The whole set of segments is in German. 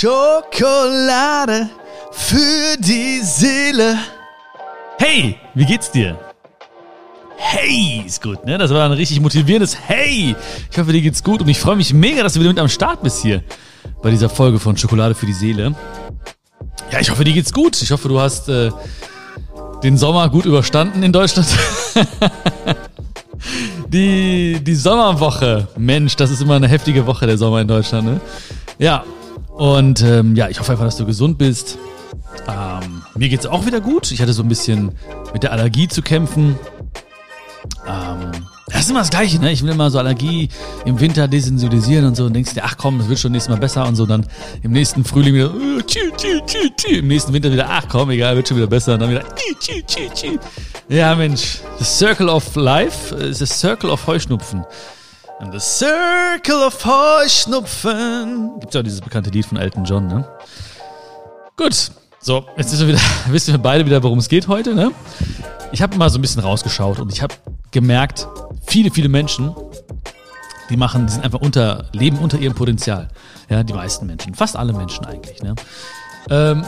Schokolade für die Seele. Hey, wie geht's dir? Hey, ist gut, ne? Das war ein richtig motivierendes Hey. Ich hoffe, dir geht's gut und ich freue mich mega, dass du wieder mit am Start bist hier bei dieser Folge von Schokolade für die Seele. Ja, ich hoffe, dir geht's gut. Ich hoffe, du hast äh, den Sommer gut überstanden in Deutschland. die, die Sommerwoche. Mensch, das ist immer eine heftige Woche, der Sommer in Deutschland, ne? Ja, und ähm, ja, ich hoffe einfach, dass du gesund bist. Ähm, mir geht's auch wieder gut. Ich hatte so ein bisschen mit der Allergie zu kämpfen. Ähm, das ist immer das Gleiche, ne? Ich will immer so Allergie im Winter desensibilisieren und so und denkst dir, ach komm, das wird schon nächstes Mal besser und so. Dann im nächsten Frühling wieder, äh, tschü, tschü, tschü, tschü. im nächsten Winter wieder, ach komm, egal, wird schon wieder besser. Und dann wieder, tschü, tschü, tschü. ja Mensch, the circle of life is a circle of Heuschnupfen. And the circle of Heuschnupfen. Gibt's ja auch dieses bekannte Lied von Elton John, ne? Gut, so, jetzt wissen wir, wieder, wissen wir beide wieder, worum es geht heute, ne? Ich habe mal so ein bisschen rausgeschaut und ich habe gemerkt, viele, viele Menschen, die machen, die sind einfach unter, leben unter ihrem Potenzial. Ja, die meisten Menschen, fast alle Menschen eigentlich, ne? Ähm,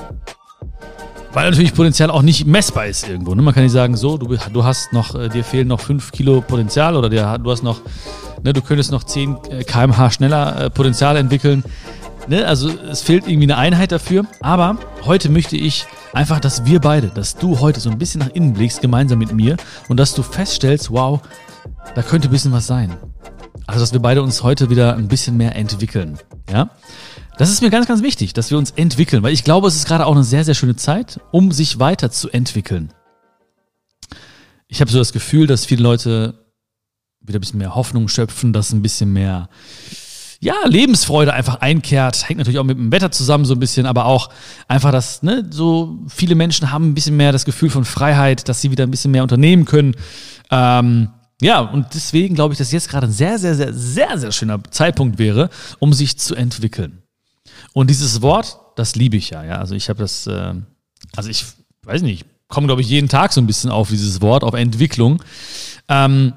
weil natürlich Potenzial auch nicht messbar ist irgendwo. Ne? Man kann nicht sagen, so, du, du hast noch, äh, dir fehlen noch 5 Kilo Potenzial oder dir, du hast noch, ne, du könntest noch 10 äh, kmh schneller äh, Potenzial entwickeln. Ne? Also es fehlt irgendwie eine Einheit dafür. Aber heute möchte ich einfach, dass wir beide, dass du heute so ein bisschen nach innen blickst, gemeinsam mit mir und dass du feststellst, wow, da könnte ein bisschen was sein. Also, dass wir beide uns heute wieder ein bisschen mehr entwickeln. Ja? Das ist mir ganz, ganz wichtig, dass wir uns entwickeln, weil ich glaube, es ist gerade auch eine sehr, sehr schöne Zeit, um sich weiterzuentwickeln. Ich habe so das Gefühl, dass viele Leute wieder ein bisschen mehr Hoffnung schöpfen, dass ein bisschen mehr ja, Lebensfreude einfach einkehrt. Hängt natürlich auch mit dem Wetter zusammen so ein bisschen, aber auch einfach, dass ne, so viele Menschen haben ein bisschen mehr das Gefühl von Freiheit, dass sie wieder ein bisschen mehr unternehmen können. Ähm, ja, und deswegen glaube ich, dass jetzt gerade ein sehr, sehr, sehr, sehr, sehr schöner Zeitpunkt wäre, um sich zu entwickeln. Und dieses Wort, das liebe ich ja. ja. Also ich habe das, äh, also ich weiß nicht, komme glaube ich jeden Tag so ein bisschen auf dieses Wort, auf Entwicklung. Ähm,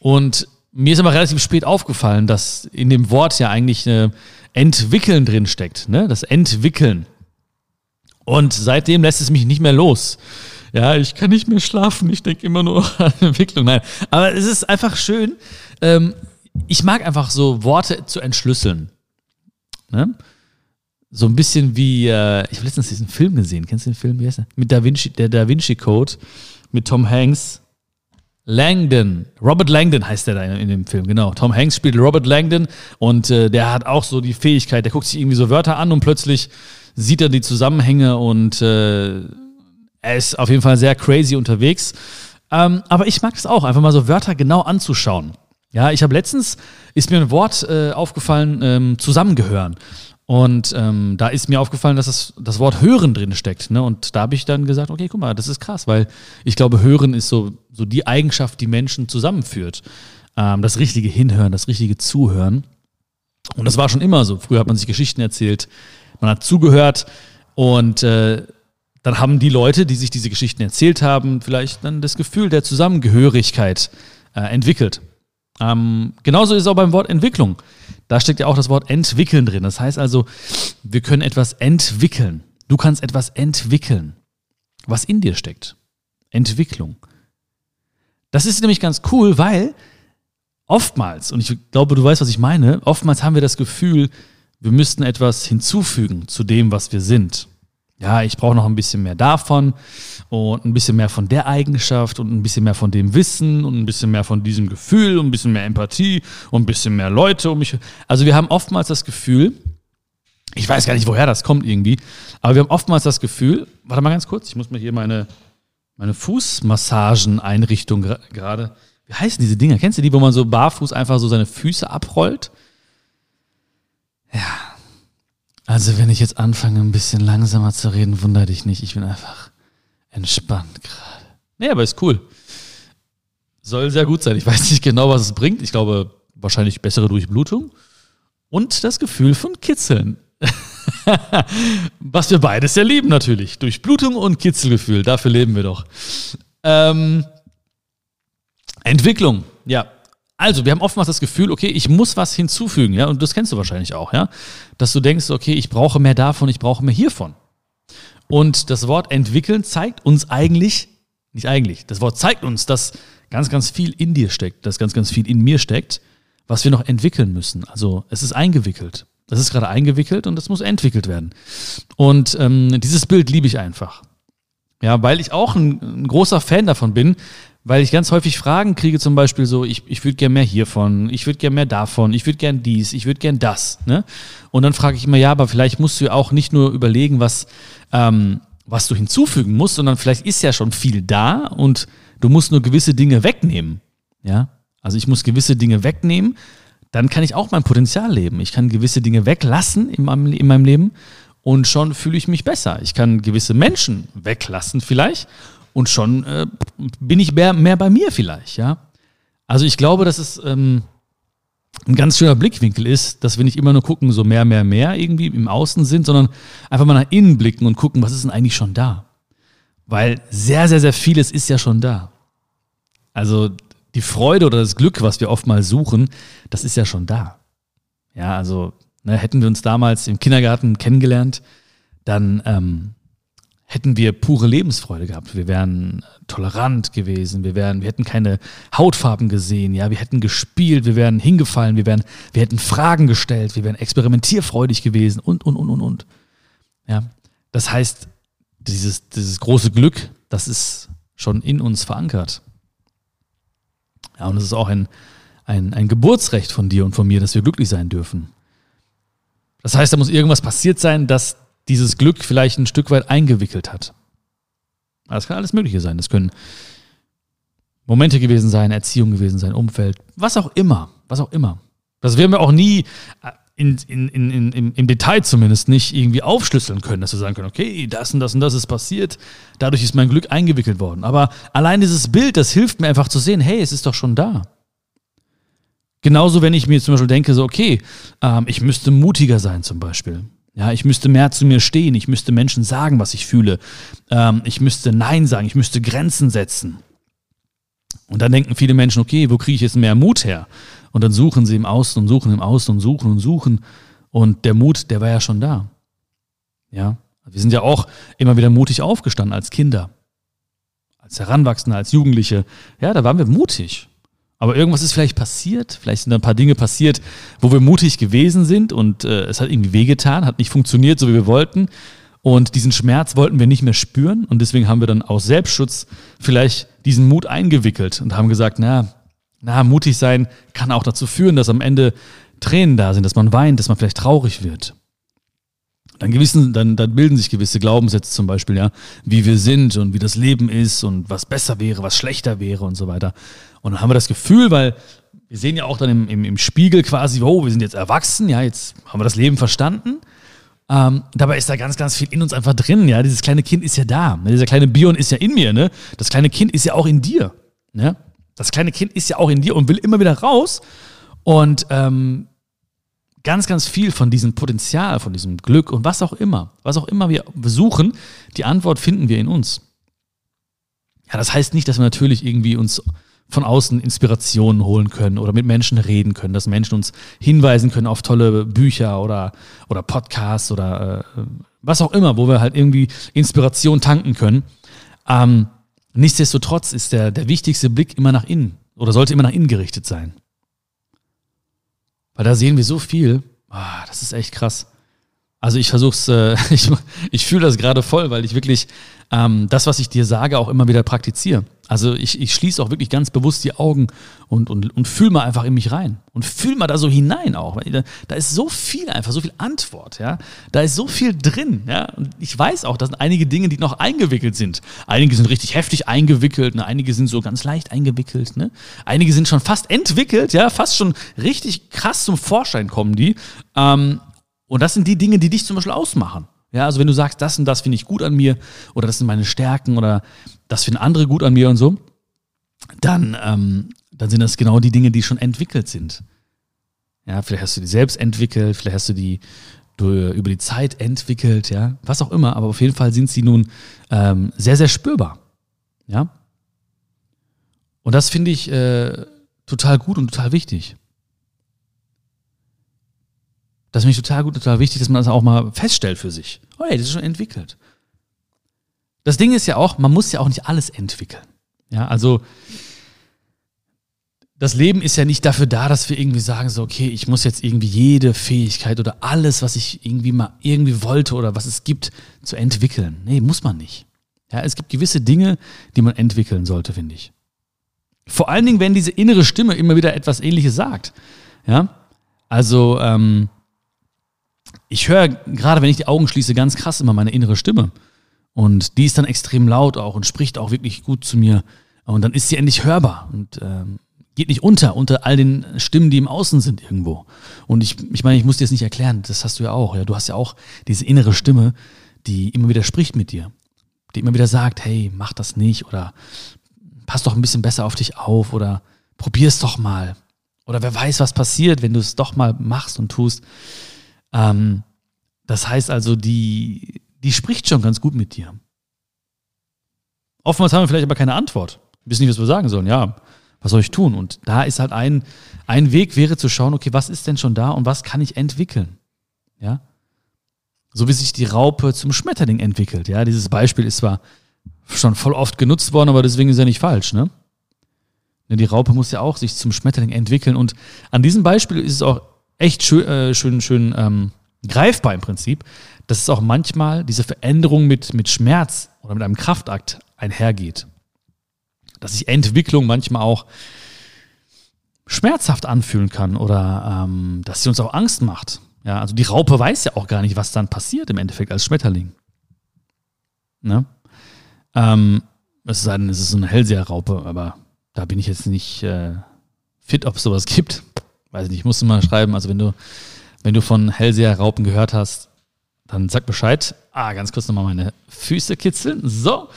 und mir ist aber relativ spät aufgefallen, dass in dem Wort ja eigentlich eine Entwickeln drin steckt, ne? Das Entwickeln. Und seitdem lässt es mich nicht mehr los. Ja, ich kann nicht mehr schlafen. Ich denke immer nur an Entwicklung. Nein, aber es ist einfach schön. Ähm, ich mag einfach so Worte zu entschlüsseln. Ne? So ein bisschen wie, äh, ich habe letztens diesen Film gesehen. Kennst du den Film? Wie heißt der? Mit Da Vinci, der Da Vinci Code mit Tom Hanks. Langdon, Robert Langdon heißt der da in, in, dem Film, genau. Tom Hanks spielt Robert Langdon und äh, der hat auch so die Fähigkeit, der guckt sich irgendwie so Wörter an und plötzlich sieht er die Zusammenhänge und äh, er ist auf jeden Fall sehr crazy unterwegs. Ähm, aber ich mag es auch, einfach mal so Wörter genau anzuschauen. Ja, ich habe letztens, ist mir ein Wort äh, aufgefallen, ähm, zusammengehören. Und ähm, da ist mir aufgefallen, dass das, das Wort Hören drin steckt. Ne? Und da habe ich dann gesagt, okay, guck mal, das ist krass, weil ich glaube, Hören ist so, so die Eigenschaft, die Menschen zusammenführt. Ähm, das richtige Hinhören, das richtige Zuhören. Und das war schon immer so. Früher hat man sich Geschichten erzählt, man hat zugehört und äh, dann haben die Leute, die sich diese Geschichten erzählt haben, vielleicht dann das Gefühl der Zusammengehörigkeit äh, entwickelt. Ähm, genauso ist es auch beim Wort Entwicklung. Da steckt ja auch das Wort entwickeln drin. Das heißt also, wir können etwas entwickeln. Du kannst etwas entwickeln, was in dir steckt. Entwicklung. Das ist nämlich ganz cool, weil oftmals, und ich glaube, du weißt, was ich meine, oftmals haben wir das Gefühl, wir müssten etwas hinzufügen zu dem, was wir sind ja, ich brauche noch ein bisschen mehr davon und ein bisschen mehr von der Eigenschaft und ein bisschen mehr von dem Wissen und ein bisschen mehr von diesem Gefühl und ein bisschen mehr Empathie und ein bisschen mehr Leute um mich. Also wir haben oftmals das Gefühl, ich weiß gar nicht, woher das kommt irgendwie, aber wir haben oftmals das Gefühl, warte mal ganz kurz, ich muss mir hier meine, meine Fußmassagen-Einrichtung gerade, wie heißen diese Dinger? Kennst du die, wo man so barfuß einfach so seine Füße abrollt? Ja, also wenn ich jetzt anfange, ein bisschen langsamer zu reden, wundere dich nicht. Ich bin einfach entspannt gerade. Nee, aber ist cool. Soll sehr gut sein. Ich weiß nicht genau, was es bringt. Ich glaube, wahrscheinlich bessere Durchblutung und das Gefühl von Kitzeln. was wir beides ja lieben natürlich. Durchblutung und Kitzelgefühl. Dafür leben wir doch. Ähm, Entwicklung. Ja, Also, wir haben oftmals das Gefühl, okay, ich muss was hinzufügen, ja, und das kennst du wahrscheinlich auch, ja, dass du denkst, okay, ich brauche mehr davon, ich brauche mehr hiervon. Und das Wort entwickeln zeigt uns eigentlich, nicht eigentlich, das Wort zeigt uns, dass ganz, ganz viel in dir steckt, dass ganz, ganz viel in mir steckt, was wir noch entwickeln müssen. Also, es ist eingewickelt. Das ist gerade eingewickelt und das muss entwickelt werden. Und ähm, dieses Bild liebe ich einfach. Ja, weil ich auch ein, ein, großer Fan davon bin, weil ich ganz häufig Fragen kriege, zum Beispiel so, ich, ich würde gern mehr hiervon, ich würde gern mehr davon, ich würde gern dies, ich würde gern das. Ne? Und dann frage ich immer, ja, aber vielleicht musst du ja auch nicht nur überlegen, was, ähm, was du hinzufügen musst, sondern vielleicht ist ja schon viel da und du musst nur gewisse Dinge wegnehmen. Ja, also ich muss gewisse Dinge wegnehmen, dann kann ich auch mein Potenzial leben. Ich kann gewisse Dinge weglassen in meinem, in meinem Leben und schon fühle ich mich besser. Ich kann gewisse Menschen weglassen vielleicht und schon äh, bin ich mehr, mehr bei mir vielleicht, ja. Also ich glaube, dass es ähm, ein ganz schöner Blickwinkel ist, dass wir nicht immer nur gucken, so mehr, mehr, mehr irgendwie im Außen sind, sondern einfach mal nach innen blicken und gucken, was ist denn eigentlich schon da? Weil sehr, sehr, sehr vieles ist ja schon da. Also die Freude oder das Glück, was wir oft mal suchen, das ist ja schon da. Ja, also ne, hätten wir uns damals im Kindergarten kennengelernt, dann ähm, hätten wir pure Lebensfreude gehabt. Wir wären tolerant gewesen, wir wären, wir hätten keine Hautfarben gesehen, ja, wir hätten gespielt, wir wären hingefallen, wir wären, wir hätten Fragen gestellt, wir wären experimentierfreudig gewesen und, und, und, und, und. Ja, das heißt, dieses, dieses große Glück, das ist schon in uns verankert. Ja, und es ist auch ein, ein, ein Geburtsrecht von dir und von mir, dass wir glücklich sein dürfen. Das heißt, da muss irgendwas passiert sein, dass dieses Glück vielleicht ein Stück weit eingewickelt hat. Das kann alles Mögliche sein. Das können Momente gewesen sein, Erziehung gewesen sein, Umfeld, was auch immer, was auch immer. Das werden wir auch nie äh, in, in, in, in, im Detail zumindest nicht irgendwie aufschlüsseln können, dass wir sagen können, okay, das und das und das ist passiert, dadurch ist mein Glück eingewickelt worden. Aber allein dieses Bild, das hilft mir einfach zu sehen, hey, es ist doch schon da. Genauso, wenn ich mir zum Beispiel denke, so, okay, ähm, ich müsste mutiger sein zum Beispiel. Ja, ich müsste mehr zu mir stehen, ich müsste Menschen sagen, was ich fühle. Ähm, ich müsste Nein sagen, ich müsste Grenzen setzen. Und dann denken viele Menschen, okay, wo kriege ich jetzt mehr Mut her? Und dann suchen sie im Außen und suchen im Außen und suchen und suchen. Und der Mut, der war ja schon da. Ja, wir sind ja auch immer wieder mutig aufgestanden als Kinder, als Heranwachsende, als Jugendliche. Ja, da waren wir mutig. Aber irgendwas ist vielleicht passiert, vielleicht sind da ein paar Dinge passiert, wo wir mutig gewesen sind und äh, es hat irgendwie wehgetan, hat nicht funktioniert, so wie wir wollten. Und diesen Schmerz wollten wir nicht mehr spüren und deswegen haben wir dann aus Selbstschutz vielleicht diesen Mut eingewickelt und haben gesagt, na, na, mutig sein kann auch dazu führen, dass am Ende Tränen da sind, dass man weint, dass man vielleicht traurig wird. Dann, gewissen, dann, dann bilden sich gewisse Glaubenssätze zum Beispiel, ja, wie wir sind und wie das Leben ist und was besser wäre, was schlechter wäre und so weiter. Und dann haben wir das Gefühl, weil wir sehen ja auch dann im, im, im Spiegel quasi, oh, wir sind jetzt erwachsen, ja, jetzt haben wir das Leben verstanden. Ähm, dabei ist da ganz, ganz viel in uns einfach drin, ja. Dieses kleine Kind ist ja da. Ne? Dieser kleine Bion ist ja in mir, ne? Das kleine Kind ist ja auch in dir. Ne? Das kleine Kind ist ja auch in dir und will immer wieder raus. Und ähm, ganz, ganz viel von diesem Potenzial, von diesem Glück und was auch immer, was auch immer wir suchen, die Antwort finden wir in uns. Ja, das heißt nicht, dass wir natürlich irgendwie uns von außen Inspirationen holen können oder mit Menschen reden können, dass Menschen uns hinweisen können auf tolle Bücher oder, oder Podcasts oder äh, was auch immer, wo wir halt irgendwie Inspiration tanken können. Ähm, nichtsdestotrotz ist der, der wichtigste Blick immer nach innen oder sollte immer nach innen gerichtet sein. Weil da sehen wir so viel. Ah, das ist echt krass. Also ich versuch's, äh, ich, ich fühle das gerade voll, weil ich wirklich ähm, das, was ich dir sage, auch immer wieder praktiziere. Also ich, ich schließe auch wirklich ganz bewusst die Augen und, und, und fühle mal einfach in mich rein. Und fühle mal da so hinein auch. Da, ist so viel einfach, so viel Antwort, ja. Da ist so viel drin, ja. Und ich weiß auch, das sind einige Dinge, die noch eingewickelt sind. Einige sind richtig heftig eingewickelt, ne? einige sind so ganz leicht eingewickelt, ne? Einige sind schon fast entwickelt, ja, fast schon richtig krass zum Vorschein kommen die. Ähm, und das sind die Dinge, die dich zum Beispiel ausmachen. Ja, also wenn du sagst, das und das finde ich gut an mir oder das sind meine Stärken oder das finden andere gut an mir und so, dann, ähm, dann sind das genau die Dinge, die schon entwickelt sind. Ja, vielleicht hast du die selbst entwickelt, vielleicht hast du die du, über die Zeit entwickelt, ja, was auch immer, aber auf jeden Fall sind sie nun ähm, sehr, sehr spürbar. Ja. Und das finde ich äh, total gut und total wichtig. Das ist nämlich total gut, total wichtig, dass man das auch mal feststellt für sich. Oh, hey, das ist schon entwickelt. Das Ding ist ja auch, man muss ja auch nicht alles entwickeln. Ja, also das Leben ist ja nicht dafür da, dass wir irgendwie sagen, so, okay, ich muss jetzt irgendwie jede Fähigkeit oder alles, was ich irgendwie mal irgendwie wollte oder was es gibt, zu entwickeln. Nee, muss man nicht. Ja, es gibt gewisse Dinge, die man entwickeln sollte, finde ich. Vor allen Dingen, wenn diese innere Stimme immer wieder etwas Ähnliches sagt. Ja, also, ähm, ich höre gerade, wenn ich die Augen schließe, ganz krass immer meine innere Stimme. Und die ist dann extrem laut auch und spricht auch wirklich gut zu mir. Und dann ist sie endlich hörbar. Und ähm, geht nicht unter, unter all den Stimmen, die im Außen sind irgendwo. Und ich, ich meine, ich muss dir das nicht erklären, das hast du ja auch. Ja? Du hast ja auch diese innere Stimme, die immer wieder spricht mit dir. Die immer wieder sagt, hey, mach das nicht oder pass doch ein bisschen besser auf dich auf oder probier es doch mal. Oder wer weiß, was passiert, wenn du es doch mal machst und tust. Ähm, das heißt also, die, die spricht schon ganz gut mit dir. Oftmals haben wir vielleicht aber keine Antwort. Wir wissen nicht, was wir sagen sollen. Ja, was soll ich tun? Und da ist halt ein, ein Weg wäre zu schauen, okay, was ist denn schon da und was kann ich entwickeln? Ja. So wie sich die Raupe zum Schmetterling entwickelt. Ja, dieses Beispiel ist zwar schon voll oft genutzt worden, aber deswegen ist ja nicht falsch, ne? Die Raupe muss ja auch sich zum Schmetterling entwickeln. Und an diesem Beispiel ist es auch echt schön, äh, schön, schön ähm, greifbar im Prinzip, dass es auch manchmal diese Veränderung mit, mit Schmerz oder mit einem Kraftakt einhergeht dass sich Entwicklung manchmal auch schmerzhaft anfühlen kann oder ähm, dass sie uns auch Angst macht. Ja, also die Raupe weiß ja auch gar nicht, was dann passiert im Endeffekt als Schmetterling. Ne? Ähm, es ist, ein, es ist so eine Hellseherraupe, aber da bin ich jetzt nicht äh, fit, ob es sowas gibt. Weiß ich nicht, ich musste mal schreiben. Also wenn du, wenn du von Hellseherraupen gehört hast, dann sag Bescheid. Ah, ganz kurz nochmal meine Füße kitzeln. So.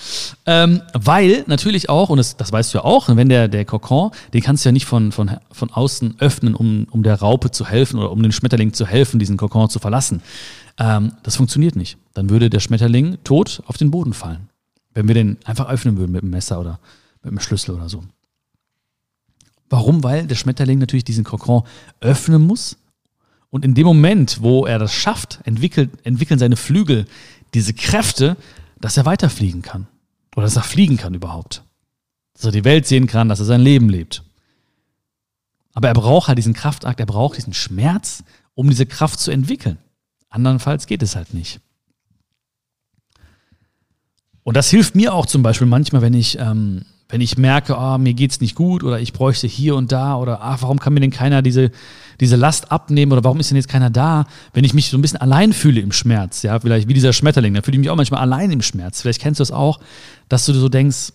Ähm, weil natürlich auch, und das, das weißt du ja auch, wenn der, der Kokon, den kannst du ja nicht von, von, von außen öffnen, um, um der Raupe zu helfen oder um den Schmetterling zu helfen, diesen Kokon zu verlassen. Ähm, das funktioniert nicht. Dann würde der Schmetterling tot auf den Boden fallen. Wenn wir den einfach öffnen würden mit einem Messer oder mit einem Schlüssel oder so. Warum? Weil der Schmetterling natürlich diesen Kokon öffnen muss, und in dem Moment, wo er das schafft, entwickelt, entwickeln seine Flügel diese Kräfte, dass er weiterfliegen kann. Oder dass er fliegen kann überhaupt. Dass er die Welt sehen kann, dass er sein Leben lebt. Aber er braucht halt diesen Kraftakt, er braucht diesen Schmerz, um diese Kraft zu entwickeln. Andernfalls geht es halt nicht. Und das hilft mir auch zum Beispiel manchmal, wenn ich ähm, wenn ich merke, oh, mir geht's nicht gut oder ich bräuchte hier und da oder ach, warum kann mir denn keiner diese, diese Last abnehmen oder warum ist denn jetzt keiner da? Wenn ich mich so ein bisschen allein fühle im Schmerz, ja, vielleicht wie dieser Schmetterling, dann fühle ich mich auch manchmal allein im Schmerz. Vielleicht kennst du das auch, dass du so denkst,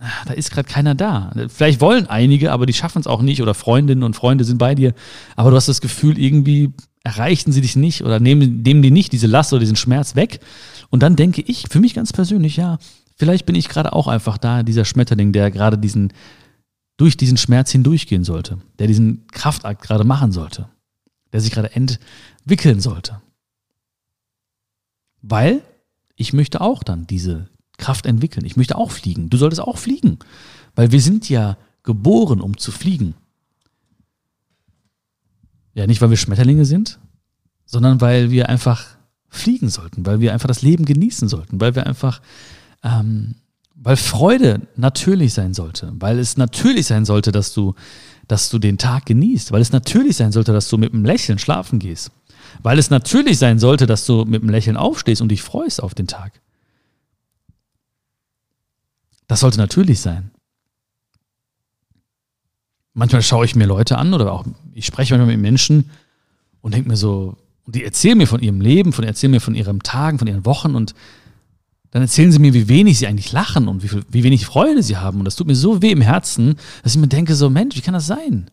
ach, da ist gerade keiner da. Vielleicht wollen einige, aber die schaffen es auch nicht oder Freundinnen und Freunde sind bei dir, aber du hast das Gefühl, irgendwie erreichen sie dich nicht oder nehmen, nehmen die nicht diese Last oder diesen Schmerz weg. Und dann denke ich, für mich ganz persönlich, ja, Vielleicht bin ich gerade auch einfach da, dieser Schmetterling, der gerade diesen, durch diesen Schmerz hindurchgehen sollte, der diesen Kraftakt gerade machen sollte, der sich gerade entwickeln sollte. Weil ich möchte auch dann diese Kraft entwickeln. Ich möchte auch fliegen. Du solltest auch fliegen. Weil wir sind ja geboren, um zu fliegen. Ja, nicht weil wir Schmetterlinge sind, sondern weil wir einfach fliegen sollten, weil wir einfach das Leben genießen sollten, weil wir einfach ähm, weil Freude natürlich sein sollte, weil es natürlich sein sollte, dass du, dass du den Tag genießt, weil es natürlich sein sollte, dass du mit einem Lächeln schlafen gehst, weil es natürlich sein sollte, dass du mit einem Lächeln aufstehst und dich freust auf den Tag. Das sollte natürlich sein. Manchmal schaue ich mir Leute an oder auch ich spreche manchmal mit Menschen und denke mir so, und die erzählen mir von ihrem Leben, von erzählen mir von ihren Tagen, von ihren Wochen und dann erzählen sie mir, wie wenig sie eigentlich lachen und wie, viel, wie wenig Freude sie haben. Und das tut mir so weh im Herzen, dass ich mir denke, so Mensch, wie kann das sein?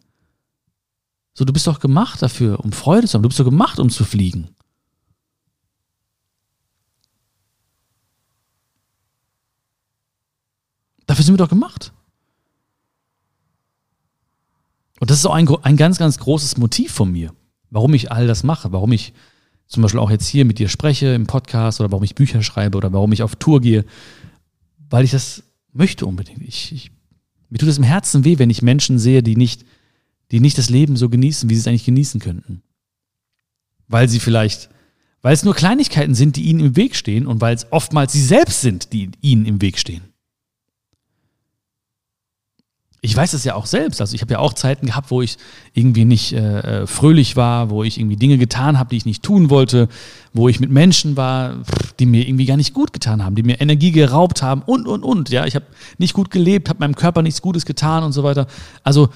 So, du bist doch gemacht dafür, um Freude zu haben. Du bist doch gemacht, um zu fliegen. Dafür sind wir doch gemacht. Und das ist auch ein, ein ganz, ganz großes Motiv von mir, warum ich all das mache, warum ich zum Beispiel auch jetzt hier mit dir spreche im Podcast oder warum ich Bücher schreibe oder warum ich auf Tour gehe, weil ich das möchte unbedingt. Ich, ich, mir tut es im Herzen weh, wenn ich Menschen sehe, die nicht die nicht das Leben so genießen, wie sie es eigentlich genießen könnten. Weil sie vielleicht, weil es nur Kleinigkeiten sind, die ihnen im Weg stehen und weil es oftmals sie selbst sind, die ihnen im Weg stehen ich weiß es ja auch selbst. Also ich habe ja auch Zeiten gehabt, wo ich irgendwie nicht äh, äh fröhlich war, wo ich irgendwie Dinge getan habe, die ich nicht tun wollte, wo ich mit Menschen war, die mir irgendwie gar nicht gut getan haben, die mir Energie geraubt haben und und und. Ja, ich habe nicht gut gelebt, habe meinem Körper nichts Gutes getan und so weiter. Also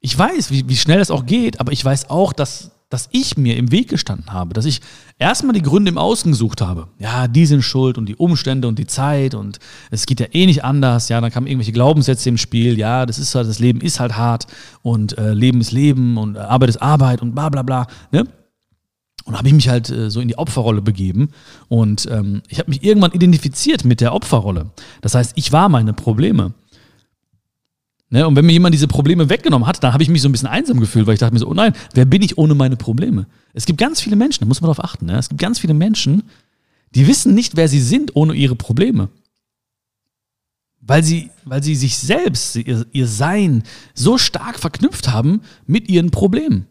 ich weiß, wie, wie schnell das auch geht, aber ich weiß auch, dass dass ich mir im Weg gestanden habe, dass ich erstmal die Gründe im Außen gesucht habe. Ja, die sind schuld und die Umstände und die Zeit und es geht ja eh nicht anders. Ja, dann kamen irgendwelche Glaubenssätze im Spiel. Ja, das ist halt, das Leben ist halt hart und äh, Leben ist Leben und äh, Arbeit ist Arbeit und bla bla bla. Ne? Und habe ich mich halt äh, so in die Opferrolle begeben und ähm, ich habe mich irgendwann identifiziert mit der Opferrolle. Das heißt, ich war meine Probleme. Ne? Und wenn mir jemand diese Probleme weggenommen hat, dann habe ich mich so ein bisschen einsam gefühlt, weil ich dachte mir so, oh nein, wer bin ich ohne meine Probleme? Es gibt ganz viele Menschen, da muss man darauf achten, ne? es gibt ganz viele Menschen, die wissen nicht, wer sie sind ohne ihre Probleme. Weil sie, weil sie sich selbst, ihr, ihr Sein so stark verknüpft haben mit ihren Problemen.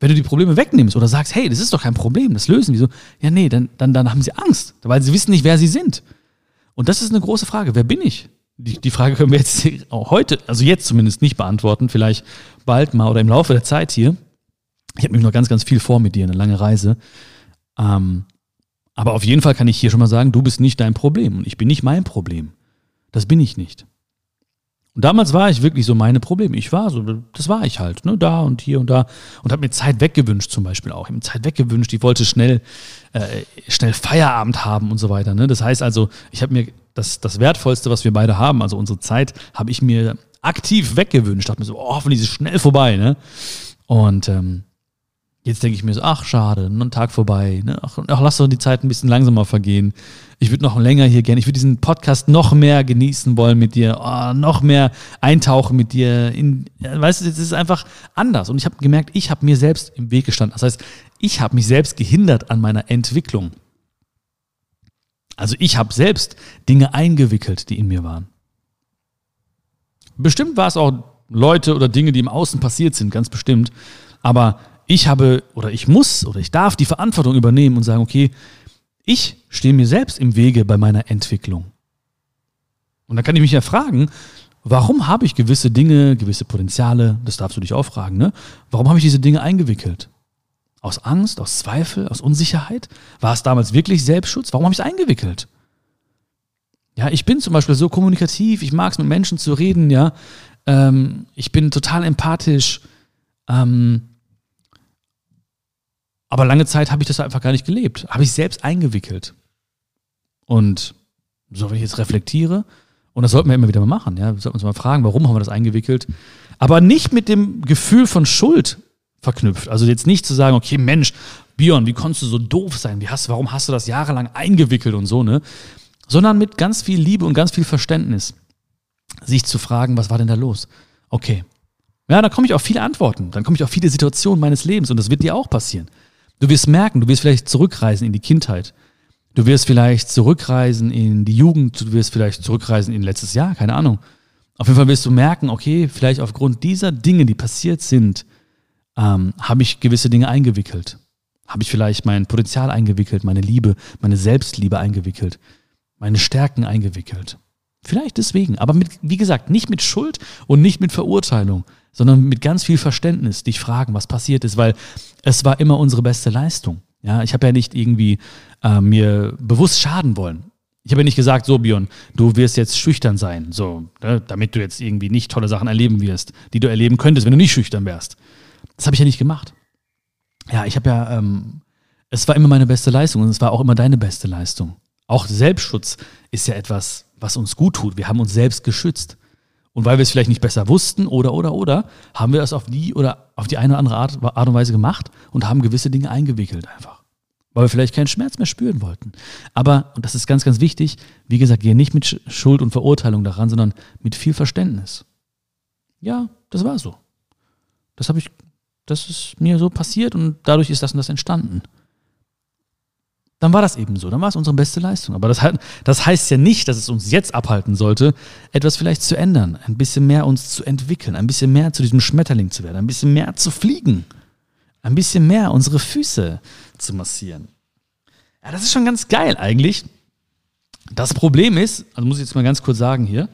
Wenn du die Probleme wegnimmst oder sagst, hey, das ist doch kein Problem, das lösen wir so, ja, nee, dann, dann, dann haben sie Angst, weil sie wissen nicht, wer sie sind. Und das ist eine große Frage. Wer bin ich? Die, die Frage können wir jetzt heute, also jetzt zumindest nicht beantworten, vielleicht bald mal oder im Laufe der Zeit hier. Ich habe nämlich noch ganz, ganz viel vor mit dir, eine lange Reise. Ähm, aber auf jeden Fall kann ich hier schon mal sagen, du bist nicht dein Problem und ich bin nicht mein Problem. Das bin ich nicht. Und damals war ich wirklich so meine Probleme. Ich war so, das war ich halt, ne, da und hier und da und habe mir Zeit weggewünscht zum Beispiel auch. Ich habe mir Zeit weggewünscht. Ich wollte schnell, äh, schnell Feierabend haben und so weiter. Ne? Das heißt also, ich habe mir das, das Wertvollste, was wir beide haben, also unsere Zeit, habe ich mir aktiv weggewünscht. Dachte mir so, oh, hoffentlich ist es schnell vorbei, ne? Und ähm, jetzt denke ich mir so, ach, schade, ein Tag vorbei, ne? Ach, ach, lass doch die Zeit ein bisschen langsamer vergehen. Ich würde noch länger hier gerne, ich würde diesen Podcast noch mehr genießen wollen mit dir, oh, noch mehr eintauchen mit dir. In, weißt du, es ist einfach anders. Und ich habe gemerkt, ich habe mir selbst im Weg gestanden. Das heißt, ich habe mich selbst gehindert an meiner Entwicklung. Also ich habe selbst Dinge eingewickelt, die in mir waren. Bestimmt war es auch Leute oder Dinge, die im Außen passiert sind, ganz bestimmt. Aber ich habe oder ich muss oder ich darf die Verantwortung übernehmen und sagen, okay, ich stehe mir selbst im Wege bei meiner Entwicklung. Und dann kann ich mich ja fragen, warum habe ich gewisse Dinge, gewisse Potenziale, das darfst du dich auch fragen, ne? Warum habe ich diese Dinge eingewickelt? Aus Angst, aus Zweifel, aus Unsicherheit? War es damals wirklich Selbstschutz? Warum habe ich es eingewickelt? Ja, ich bin zum Beispiel so kommunikativ, ich mag es mit Menschen zu reden, ja. Ähm, ich bin total empathisch. Ähm, aber lange Zeit habe ich das einfach gar nicht gelebt. Habe ich selbst eingewickelt. Und so, wenn ich jetzt reflektiere, und das sollten wir immer wieder mal machen, ja, wir sollten uns mal fragen, warum haben wir das eingewickelt? Aber nicht mit dem Gefühl von Schuld verknüpft. Also jetzt nicht zu sagen, okay, Mensch, Björn, wie konntest du so doof sein? Wie hast, warum hast du das jahrelang eingewickelt und so, ne? Sondern mit ganz viel Liebe und ganz viel Verständnis. Sich zu fragen, was war denn da los? Okay. Ja, da komme ich auf viele Antworten. Dann komme ich auf viele Situationen meines Lebens und das wird dir auch passieren. Du wirst merken, du wirst vielleicht zurückreisen in die Kindheit. Du wirst vielleicht zurückreisen in die Jugend, du wirst vielleicht zurückreisen in letztes Jahr, keine Ahnung. Auf jeden Fall wirst du merken, okay, vielleicht aufgrund dieser Dinge, die passiert sind, ähm, habe ich gewisse Dinge eingewickelt? Habe ich vielleicht mein Potenzial eingewickelt, meine Liebe, meine Selbstliebe eingewickelt, meine Stärken eingewickelt? Vielleicht deswegen, aber mit, wie gesagt, nicht mit Schuld und nicht mit Verurteilung, sondern mit ganz viel Verständnis, dich fragen, was passiert ist, weil es war immer unsere beste Leistung. Ja, ich habe ja nicht irgendwie äh, mir bewusst schaden wollen. Ich habe ja nicht gesagt, so Björn, du wirst jetzt schüchtern sein, so, ne, damit du jetzt irgendwie nicht tolle Sachen erleben wirst, die du erleben könntest, wenn du nicht schüchtern wärst. Das habe ich ja nicht gemacht. Ja, ich habe ja, ähm, es war immer meine beste Leistung und es war auch immer deine beste Leistung. Auch Selbstschutz ist ja etwas, was uns gut tut. Wir haben uns selbst geschützt. Und weil wir es vielleicht nicht besser wussten oder, oder, oder, haben wir es auf die oder auf die eine oder andere Art, Art und Weise gemacht und haben gewisse Dinge eingewickelt einfach. Weil wir vielleicht keinen Schmerz mehr spüren wollten. Aber, und das ist ganz, ganz wichtig, wie gesagt, gehe nicht mit Schuld und Verurteilung daran, sondern mit viel Verständnis. Ja, das war so. Das habe ich das ist mir so passiert und dadurch ist das und das entstanden. dann war das eben so. Dann war es unsere beste Leistung. Aber das, das heißt ja nicht, dass es uns jetzt abhalten sollte, etwas vielleicht zu ändern, ein bisschen mehr uns zu entwickeln, ein bisschen mehr zu diesem Schmetterling zu werden, ein bisschen mehr zu fliegen, ein bisschen mehr unsere Füße zu massieren. Ja, das ist schon ganz geil eigentlich. Das Problem ist, also muss ich jetzt mal ganz kurz sagen hier,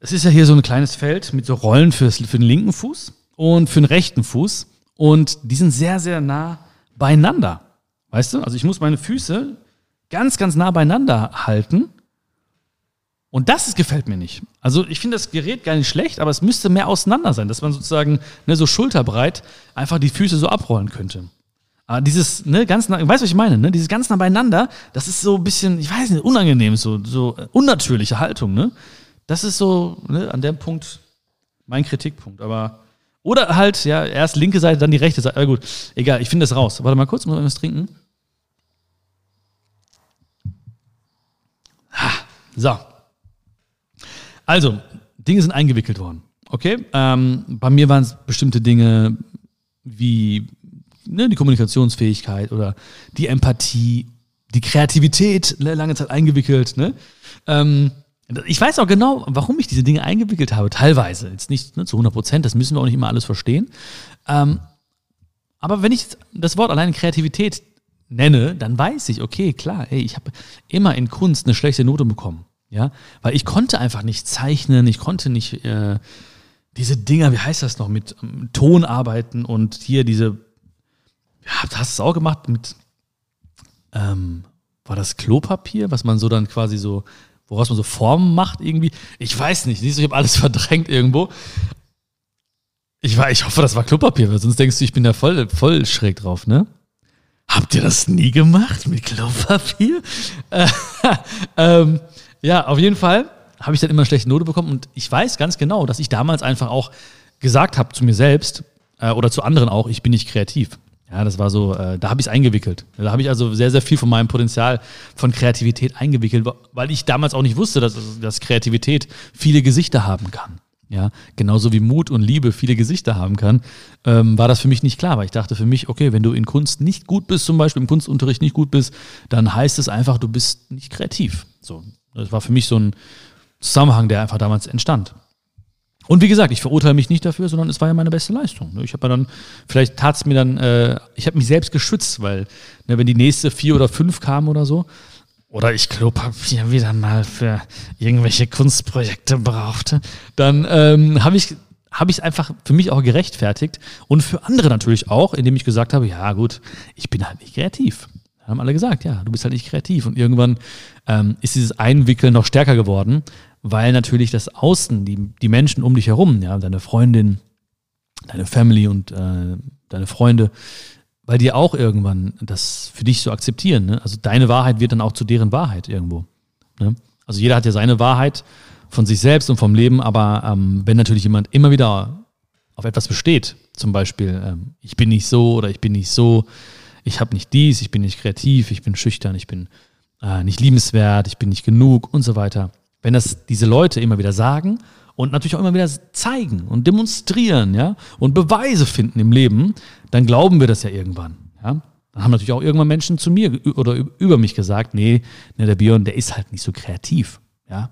es ist ja hier so ein kleines Feld mit so Rollen fürs, für den linken Fuß und für den rechten Fuß und die sind sehr, sehr nah beieinander. Weißt du? Also ich muss meine Füße ganz, ganz nah beieinander halten. Und das ist, gefällt mir nicht. Also ich finde das Gerät gar nicht schlecht, aber es müsste mehr auseinander sein, dass man sozusagen ne, so schulterbreit einfach die Füße so abrollen könnte. Aber dieses, ne, ganz nah, weißt du, was ich meine, ne? Dieses ganz nah beieinander, das ist so ein bisschen, ich weiß nicht, unangenehm, so, so unnatürliche Haltung, ne? Das ist so, ne, an dem Punkt mein Kritikpunkt. Aber, oder halt, ja, erst linke Seite, dann die rechte Seite. Aber gut, egal, ich finde das raus. Warte mal kurz, muss ich was trinken? So. Also, Dinge sind eingewickelt worden. Okay? Ähm, bei mir waren es bestimmte Dinge wie ne, die Kommunikationsfähigkeit oder die Empathie, die Kreativität ne, lange Zeit eingewickelt. Ne? Ähm, ich weiß auch genau, warum ich diese Dinge eingewickelt habe, teilweise. Jetzt nicht ne, zu 100 Prozent, das müssen wir auch nicht immer alles verstehen. Ähm, aber wenn ich das Wort allein Kreativität nenne, dann weiß ich, okay, klar, ey, ich habe immer in Kunst eine schlechte Note bekommen. Ja, weil ich konnte einfach nicht zeichnen, ich konnte nicht äh, diese Dinger, wie heißt das noch, mit ähm, Ton arbeiten und hier diese, ja, hast es auch gemacht mit, ähm, war das Klopapier, was man so dann quasi so, woraus man so Formen macht irgendwie? Ich weiß nicht, siehst du, ich habe alles verdrängt irgendwo. Ich, war, ich hoffe, das war Klopapier, weil sonst denkst du, ich bin da voll, voll schräg drauf, ne? Habt ihr das nie gemacht mit Klopapier? ähm, ja, auf jeden Fall habe ich dann immer schlechte Note bekommen und ich weiß ganz genau, dass ich damals einfach auch gesagt habe zu mir selbst äh, oder zu anderen auch, ich bin nicht kreativ. Ja, das war so, äh, da habe ich es eingewickelt. Da habe ich also sehr, sehr viel von meinem Potenzial von Kreativität eingewickelt, weil ich damals auch nicht wusste, dass, dass Kreativität viele Gesichter haben kann ja, genauso wie Mut und Liebe viele Gesichter haben kann, ähm, war das für mich nicht klar, weil ich dachte für mich, okay, wenn du in Kunst nicht gut bist, zum Beispiel im Kunstunterricht nicht gut bist, dann heißt es einfach, du bist nicht kreativ. So, das war für mich so ein Zusammenhang, der einfach damals entstand. Und wie gesagt, ich verurteile mich nicht dafür, sondern es war ja meine beste Leistung. Ich habe dann, vielleicht tat es mir dann, äh, ich habe mich selbst geschützt, weil ne, wenn die nächste vier oder fünf kam oder so, oder ich Klopapier wieder mal für irgendwelche Kunstprojekte brauchte, dann ähm, habe ich habe ich es einfach für mich auch gerechtfertigt und für andere natürlich auch, indem ich gesagt habe, ja gut, ich bin halt nicht kreativ. Haben alle gesagt, ja, du bist halt nicht kreativ. Und irgendwann ähm, ist dieses Einwickeln noch stärker geworden, weil natürlich das Außen, die, die Menschen um dich herum, ja, deine Freundin, deine Family und äh, deine Freunde, weil die auch irgendwann das für dich so akzeptieren. Ne? Also deine Wahrheit wird dann auch zu deren Wahrheit irgendwo. Ne? Also jeder hat ja seine Wahrheit von sich selbst und vom Leben, aber ähm, wenn natürlich jemand immer wieder auf etwas besteht, zum Beispiel, ähm, ich bin nicht so oder ich bin nicht so, ich habe nicht dies, ich bin nicht kreativ, ich bin schüchtern, ich bin äh, nicht liebenswert, ich bin nicht genug und so weiter. Wenn das diese Leute immer wieder sagen und natürlich auch immer wieder zeigen und demonstrieren, ja, und Beweise finden im Leben, dann glauben wir das ja irgendwann, ja. Dann haben natürlich auch irgendwann Menschen zu mir oder über mich gesagt, nee, ne, der Björn, der ist halt nicht so kreativ, ja.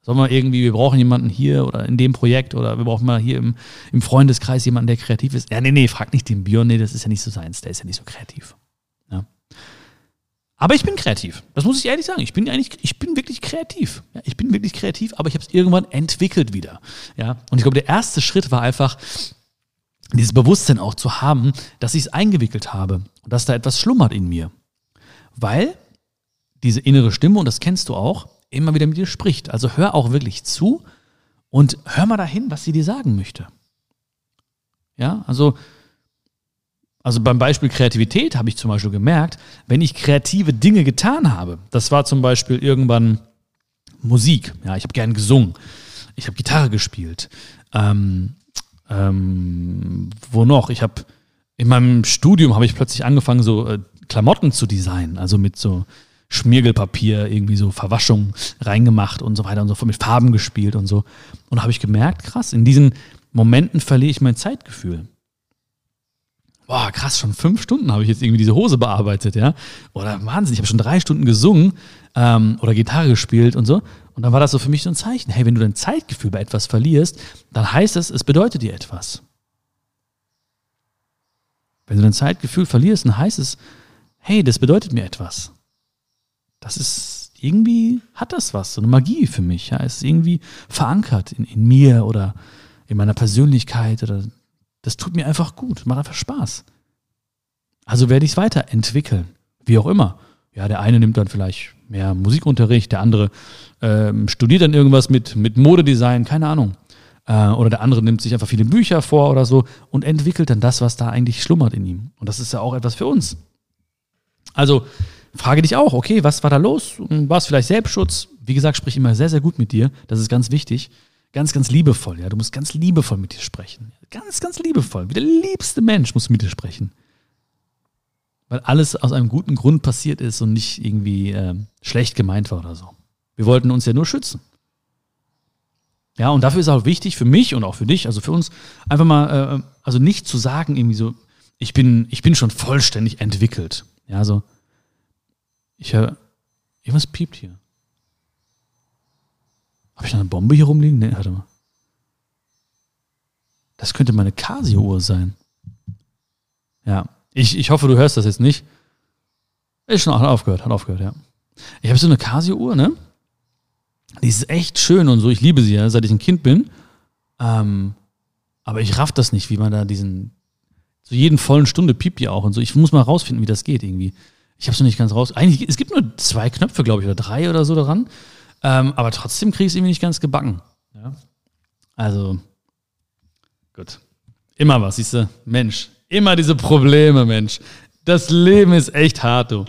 Sollen wir irgendwie, wir brauchen jemanden hier oder in dem Projekt oder wir brauchen mal hier im, im Freundeskreis jemanden, der kreativ ist. Ja, nee, nee, frag nicht den Björn, nee, das ist ja nicht so seins, der ist ja nicht so kreativ. Aber ich bin kreativ. Das muss ich ehrlich sagen. Ich bin eigentlich, ich bin wirklich kreativ. Ja, ich bin wirklich kreativ, aber ich habe es irgendwann entwickelt wieder. Ja, und ich glaube, der erste Schritt war einfach, dieses Bewusstsein auch zu haben, dass ich es eingewickelt habe und dass da etwas schlummert in mir. Weil diese innere Stimme, und das kennst du auch, immer wieder mit dir spricht. Also hör auch wirklich zu und hör mal dahin, was sie dir sagen möchte. Ja, also also beim Beispiel Kreativität habe ich zum Beispiel gemerkt, wenn ich kreative Dinge getan habe, das war zum Beispiel irgendwann Musik, ja, ich habe gern gesungen, ich habe Gitarre gespielt, ähm, ähm, wo noch? Ich habe in meinem Studium habe ich plötzlich angefangen, so äh, Klamotten zu designen, also mit so Schmiergelpapier, irgendwie so Verwaschung reingemacht und so weiter und so mit Farben gespielt und so. Und habe ich gemerkt, krass, in diesen Momenten verliere ich mein Zeitgefühl. Boah, krass, schon fünf Stunden habe ich jetzt irgendwie diese Hose bearbeitet, ja. Oder Wahnsinn, ich habe schon drei Stunden gesungen ähm, oder Gitarre gespielt und so. Und dann war das so für mich so ein Zeichen. Hey, wenn du dein Zeitgefühl bei etwas verlierst, dann heißt es, es bedeutet dir etwas. Wenn du dein Zeitgefühl verlierst, dann heißt es, hey, das bedeutet mir etwas. Das ist irgendwie, hat das was, so eine Magie für mich. Ja, es ist irgendwie verankert in, in mir oder in meiner Persönlichkeit oder das tut mir einfach gut, macht einfach Spaß. Also werde ich es weiterentwickeln, wie auch immer. Ja, der eine nimmt dann vielleicht mehr Musikunterricht, der andere ähm, studiert dann irgendwas mit, mit Modedesign, keine Ahnung. Äh, oder der andere nimmt sich einfach viele Bücher vor oder so und entwickelt dann das, was da eigentlich schlummert in ihm. Und das ist ja auch etwas für uns. Also frage dich auch, okay, was war da los? War es vielleicht Selbstschutz? Wie gesagt, sprich immer sehr, sehr gut mit dir. Das ist ganz wichtig. Ganz, ganz liebevoll, ja. Du musst ganz liebevoll mit dir sprechen. Ganz, ganz liebevoll. Wie der liebste Mensch musst du mit dir sprechen. Weil alles aus einem guten Grund passiert ist und nicht irgendwie äh, schlecht gemeint war oder so. Wir wollten uns ja nur schützen. Ja, und dafür ist auch wichtig für mich und auch für dich, also für uns, einfach mal, äh, also nicht zu sagen, irgendwie so, ich bin, ich bin schon vollständig entwickelt. Ja, so, ich höre, irgendwas piept hier. Habe ich da eine Bombe hier rumliegen? Nee, warte mal. Das könnte meine Casio-Uhr sein. Ja, ich, ich hoffe, du hörst das jetzt nicht. Ist schon hat aufgehört, hat aufgehört, ja. Ich habe so eine Casio-Uhr, ne? Die ist echt schön und so. Ich liebe sie ja, seit ich ein Kind bin. Ähm, aber ich raff das nicht, wie man da diesen. So jeden vollen Stunde piept die auch und so. Ich muss mal rausfinden, wie das geht irgendwie. Ich habe es noch nicht ganz raus. Eigentlich, es gibt nur zwei Knöpfe, glaube ich, oder drei oder so daran. Ähm, aber trotzdem kriege ich es irgendwie nicht ganz gebacken. Ja? Also, gut. Immer was, siehst du? Mensch, immer diese Probleme, Mensch. Das Leben ist echt hart, du.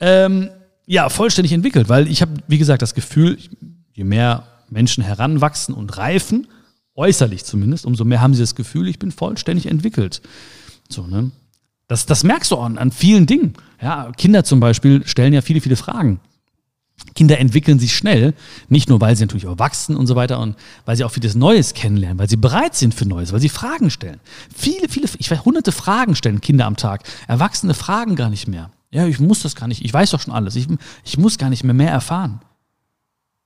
Ähm, ja, vollständig entwickelt, weil ich habe, wie gesagt, das Gefühl, je mehr Menschen heranwachsen und reifen, äußerlich zumindest, umso mehr haben sie das Gefühl, ich bin vollständig entwickelt. So, ne? Das, das merkst du an, an vielen Dingen. Ja, Kinder zum Beispiel stellen ja viele, viele Fragen. Kinder entwickeln sich schnell, nicht nur, weil sie natürlich auch wachsen und so weiter und weil sie auch vieles Neues kennenlernen, weil sie bereit sind für Neues, weil sie Fragen stellen. Viele, viele, ich weiß, hunderte Fragen stellen Kinder am Tag. Erwachsene fragen gar nicht mehr. Ja, ich muss das gar nicht, ich weiß doch schon alles. Ich, ich muss gar nicht mehr mehr erfahren.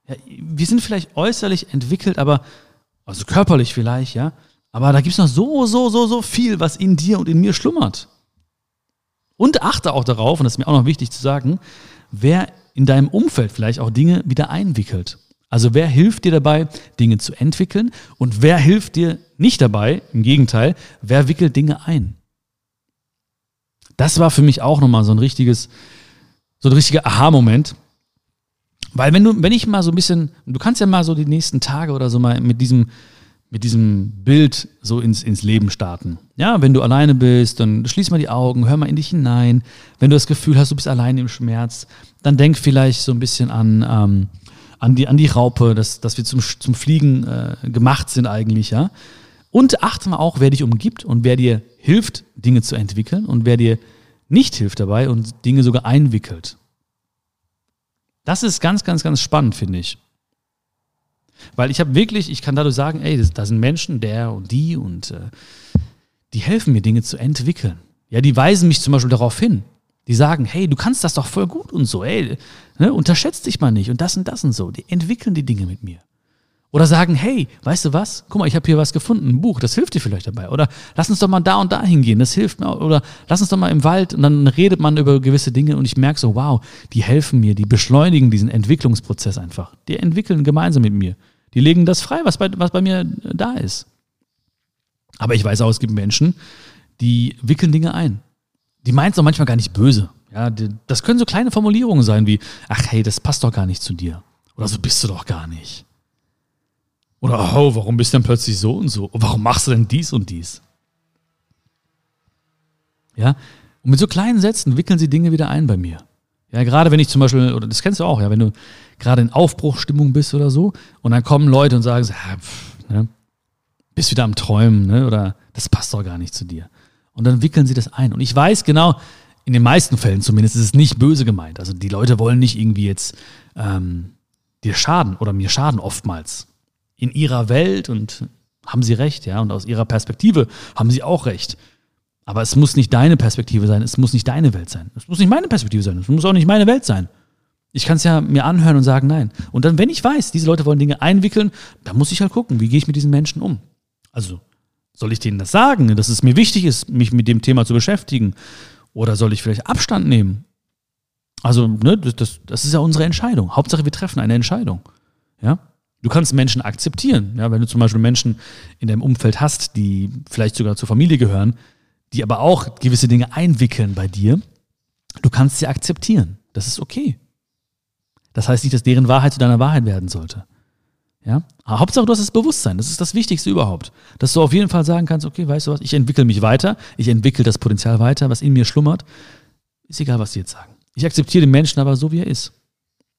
Ja, wir sind vielleicht äußerlich entwickelt, aber, also körperlich vielleicht, ja, aber da gibt es noch so, so, so, so viel, was in dir und in mir schlummert. Und achte auch darauf, und das ist mir auch noch wichtig zu sagen, wer in deinem Umfeld vielleicht auch Dinge wieder einwickelt. Also wer hilft dir dabei, Dinge zu entwickeln und wer hilft dir nicht dabei, im Gegenteil, wer wickelt Dinge ein. Das war für mich auch nochmal so ein richtiges, so ein richtiger Aha-Moment. Weil wenn du, wenn ich mal so ein bisschen, du kannst ja mal so die nächsten Tage oder so mal mit diesem, mit diesem Bild so ins, ins Leben starten. Ja, wenn du alleine bist, dann schließ mal die Augen, hör mal in dich hinein. Wenn du das Gefühl hast, du bist alleine im Schmerz, dann denk vielleicht so ein bisschen an, ähm, an, die, an die Raupe, dass, dass wir zum, zum Fliegen äh, gemacht sind eigentlich, ja. Und achte mal auch, wer dich umgibt und wer dir hilft, Dinge zu entwickeln und wer dir nicht hilft dabei und Dinge sogar einwickelt. Das ist ganz, ganz, ganz spannend, finde ich. Weil ich habe wirklich, ich kann dadurch sagen, ey, da sind Menschen, der und die und äh, die helfen mir, Dinge zu entwickeln. Ja, die weisen mich zum Beispiel darauf hin. Die sagen, hey, du kannst das doch voll gut und so, ey, ne, unterschätzt dich mal nicht und das und das und so. Die entwickeln die Dinge mit mir. Oder sagen, hey, weißt du was? Guck mal, ich habe hier was gefunden, ein Buch, das hilft dir vielleicht dabei. Oder lass uns doch mal da und da hingehen, das hilft mir. Oder lass uns doch mal im Wald und dann redet man über gewisse Dinge und ich merke so, wow, die helfen mir, die beschleunigen diesen Entwicklungsprozess einfach. Die entwickeln gemeinsam mit mir. Die legen das frei, was bei, was bei mir da ist. Aber ich weiß auch, es gibt Menschen, die wickeln Dinge ein. Die meinen es auch manchmal gar nicht böse. Ja, die, das können so kleine Formulierungen sein wie, ach hey, das passt doch gar nicht zu dir. Oder so bist du doch gar nicht. Oder, oh, warum bist du denn plötzlich so und so? Und warum machst du denn dies und dies? Ja, und mit so kleinen Sätzen wickeln sie Dinge wieder ein bei mir. Ja, gerade wenn ich zum Beispiel, oder das kennst du auch, ja, wenn du gerade in Aufbruchstimmung bist oder so, und dann kommen Leute und sagen, ja, pff, ne, bist wieder am Träumen, ne, oder das passt doch gar nicht zu dir. Und dann wickeln sie das ein. Und ich weiß genau, in den meisten Fällen zumindest ist es nicht böse gemeint. Also die Leute wollen nicht irgendwie jetzt ähm, dir schaden oder mir schaden oftmals. In ihrer Welt und haben sie recht, ja, und aus ihrer Perspektive haben sie auch recht. Aber es muss nicht deine Perspektive sein, es muss nicht deine Welt sein. Es muss nicht meine Perspektive sein, es muss auch nicht meine Welt sein. Ich kann es ja mir anhören und sagen nein. Und dann, wenn ich weiß, diese Leute wollen Dinge einwickeln, dann muss ich halt gucken, wie gehe ich mit diesen Menschen um. Also, soll ich denen das sagen, dass es mir wichtig ist, mich mit dem Thema zu beschäftigen? Oder soll ich vielleicht Abstand nehmen? Also, ne, das, das ist ja unsere Entscheidung. Hauptsache, wir treffen eine Entscheidung. Ja? Du kannst Menschen akzeptieren. Ja? Wenn du zum Beispiel Menschen in deinem Umfeld hast, die vielleicht sogar zur Familie gehören, die aber auch gewisse Dinge einwickeln bei dir, du kannst sie akzeptieren. Das ist okay. Das heißt nicht, dass deren Wahrheit zu deiner Wahrheit werden sollte. Ja? Aber Hauptsache, du hast das Bewusstsein. Das ist das Wichtigste überhaupt. Dass du auf jeden Fall sagen kannst, okay, weißt du was, ich entwickle mich weiter, ich entwickle das Potenzial weiter, was in mir schlummert. Ist egal, was sie jetzt sagen. Ich akzeptiere den Menschen aber so, wie er ist.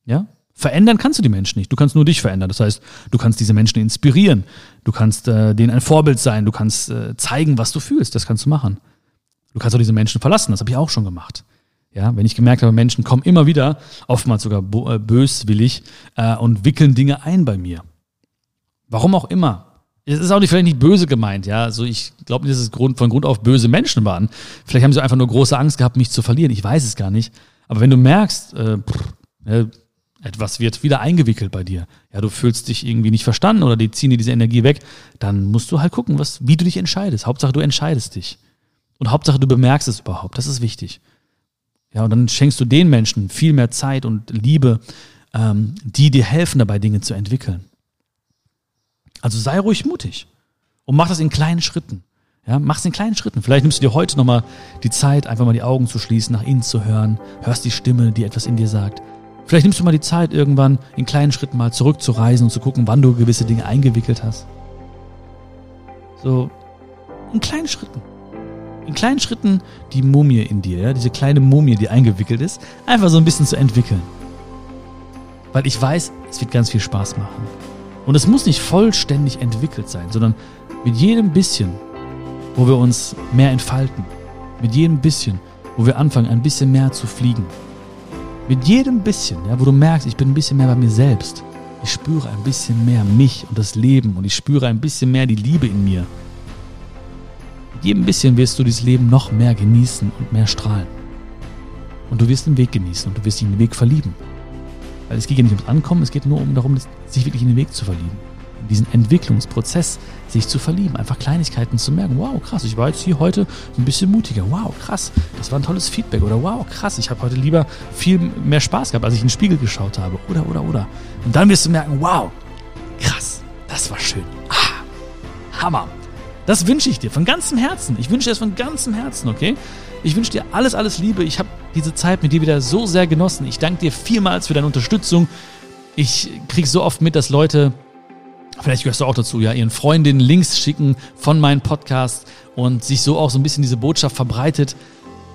Ja? Verändern kannst du die Menschen nicht. Du kannst nur dich verändern. Das heißt, du kannst diese Menschen inspirieren. Du kannst äh, denen ein Vorbild sein. Du kannst äh, zeigen, was du fühlst. Das kannst du machen. Du kannst auch diese Menschen verlassen. Das habe ich auch schon gemacht. Ja, wenn ich gemerkt habe, Menschen kommen immer wieder, oftmals sogar äh, böswillig, äh, und wickeln Dinge ein bei mir. Warum auch immer. Es ist auch nicht, vielleicht nicht böse gemeint, ja. Also ich glaube nicht, dass es Grund, von Grund auf böse Menschen waren. Vielleicht haben sie einfach nur große Angst gehabt, mich zu verlieren. Ich weiß es gar nicht. Aber wenn du merkst, äh, pff, äh, etwas wird wieder eingewickelt bei dir, ja, du fühlst dich irgendwie nicht verstanden oder die ziehen dir diese Energie weg, dann musst du halt gucken, was, wie du dich entscheidest. Hauptsache, du entscheidest dich. Und Hauptsache, du bemerkst es überhaupt. Das ist wichtig. Ja, und dann schenkst du den Menschen viel mehr Zeit und Liebe, ähm, die dir helfen dabei, Dinge zu entwickeln. Also sei ruhig mutig und mach das in kleinen Schritten. Ja, mach's in kleinen Schritten. Vielleicht nimmst du dir heute nochmal die Zeit, einfach mal die Augen zu schließen, nach innen zu hören, hörst die Stimme, die etwas in dir sagt. Vielleicht nimmst du mal die Zeit, irgendwann in kleinen Schritten mal zurückzureisen und zu gucken, wann du gewisse Dinge eingewickelt hast. So, in kleinen Schritten in kleinen Schritten die Mumie in dir, ja, diese kleine Mumie, die eingewickelt ist, einfach so ein bisschen zu entwickeln. Weil ich weiß, es wird ganz viel Spaß machen. Und es muss nicht vollständig entwickelt sein, sondern mit jedem bisschen, wo wir uns mehr entfalten, mit jedem bisschen, wo wir anfangen, ein bisschen mehr zu fliegen. Mit jedem bisschen, ja, wo du merkst, ich bin ein bisschen mehr bei mir selbst. Ich spüre ein bisschen mehr mich und das Leben und ich spüre ein bisschen mehr die Liebe in mir jedem bisschen wirst du dieses Leben noch mehr genießen und mehr strahlen. Und du wirst den Weg genießen und du wirst dich in den Weg verlieben. Weil es geht ja nicht ums Ankommen, es geht nur um darum, sich wirklich in den Weg zu verlieben. In diesen Entwicklungsprozess sich zu verlieben, einfach Kleinigkeiten zu merken. Wow, krass, ich war jetzt hier heute ein bisschen mutiger. Wow, krass, das war ein tolles Feedback. Oder wow, krass, ich habe heute lieber viel mehr Spaß gehabt, als ich in den Spiegel geschaut habe. Oder, oder, oder. Und dann wirst du merken, wow, krass, das war schön. Ah, Hammer. Das wünsche ich dir von ganzem Herzen. Ich wünsche dir das von ganzem Herzen, okay? Ich wünsche dir alles, alles Liebe. Ich habe diese Zeit mit dir wieder so sehr genossen. Ich danke dir vielmals für deine Unterstützung. Ich kriege so oft mit, dass Leute, vielleicht gehörst du auch dazu, ja, ihren Freundinnen Links schicken von meinem Podcast und sich so auch so ein bisschen diese Botschaft verbreitet.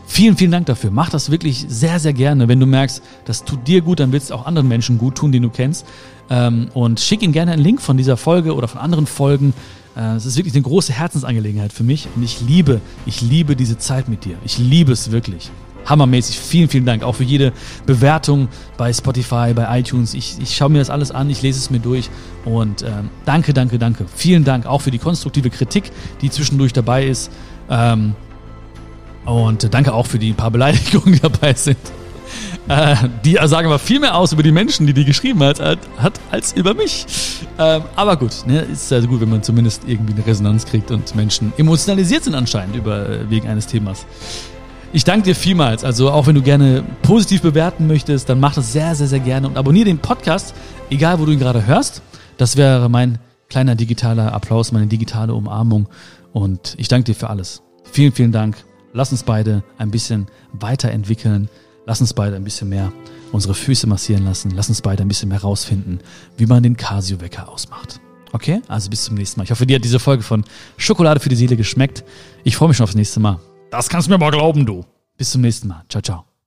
Vielen, vielen Dank dafür. Mach das wirklich sehr, sehr gerne. Wenn du merkst, das tut dir gut, dann willst du auch anderen Menschen gut tun, die du kennst. Ähm, und schick ihnen gerne einen Link von dieser Folge oder von anderen Folgen. Äh, es ist wirklich eine große Herzensangelegenheit für mich und ich liebe, ich liebe diese Zeit mit dir. Ich liebe es wirklich. Hammermäßig. Vielen, vielen Dank. Auch für jede Bewertung bei Spotify, bei iTunes. Ich, ich schaue mir das alles an, ich lese es mir durch. Und ähm, danke, danke, danke. Vielen Dank auch für die konstruktive Kritik, die zwischendurch dabei ist. Ähm, und danke auch für die paar Beleidigungen, die dabei sind. Äh, die sagen aber viel mehr aus über die Menschen, die die geschrieben hat, hat als über mich. Ähm, aber gut, ne, ist also gut, wenn man zumindest irgendwie eine Resonanz kriegt und Menschen emotionalisiert sind anscheinend über, äh, wegen eines Themas. Ich danke dir vielmals. Also auch wenn du gerne positiv bewerten möchtest, dann mach das sehr, sehr, sehr gerne und abonniere den Podcast, egal wo du ihn gerade hörst. Das wäre mein kleiner digitaler Applaus, meine digitale Umarmung. Und ich danke dir für alles. Vielen, vielen Dank. Lass uns beide ein bisschen weiterentwickeln. Lass uns beide ein bisschen mehr unsere Füße massieren lassen. Lass uns beide ein bisschen mehr rausfinden, wie man den Casio-Wecker ausmacht. Okay? Also bis zum nächsten Mal. Ich hoffe, dir hat diese Folge von Schokolade für die Seele geschmeckt. Ich freue mich schon aufs nächste Mal. Das kannst du mir mal glauben, du. Bis zum nächsten Mal. Ciao, ciao.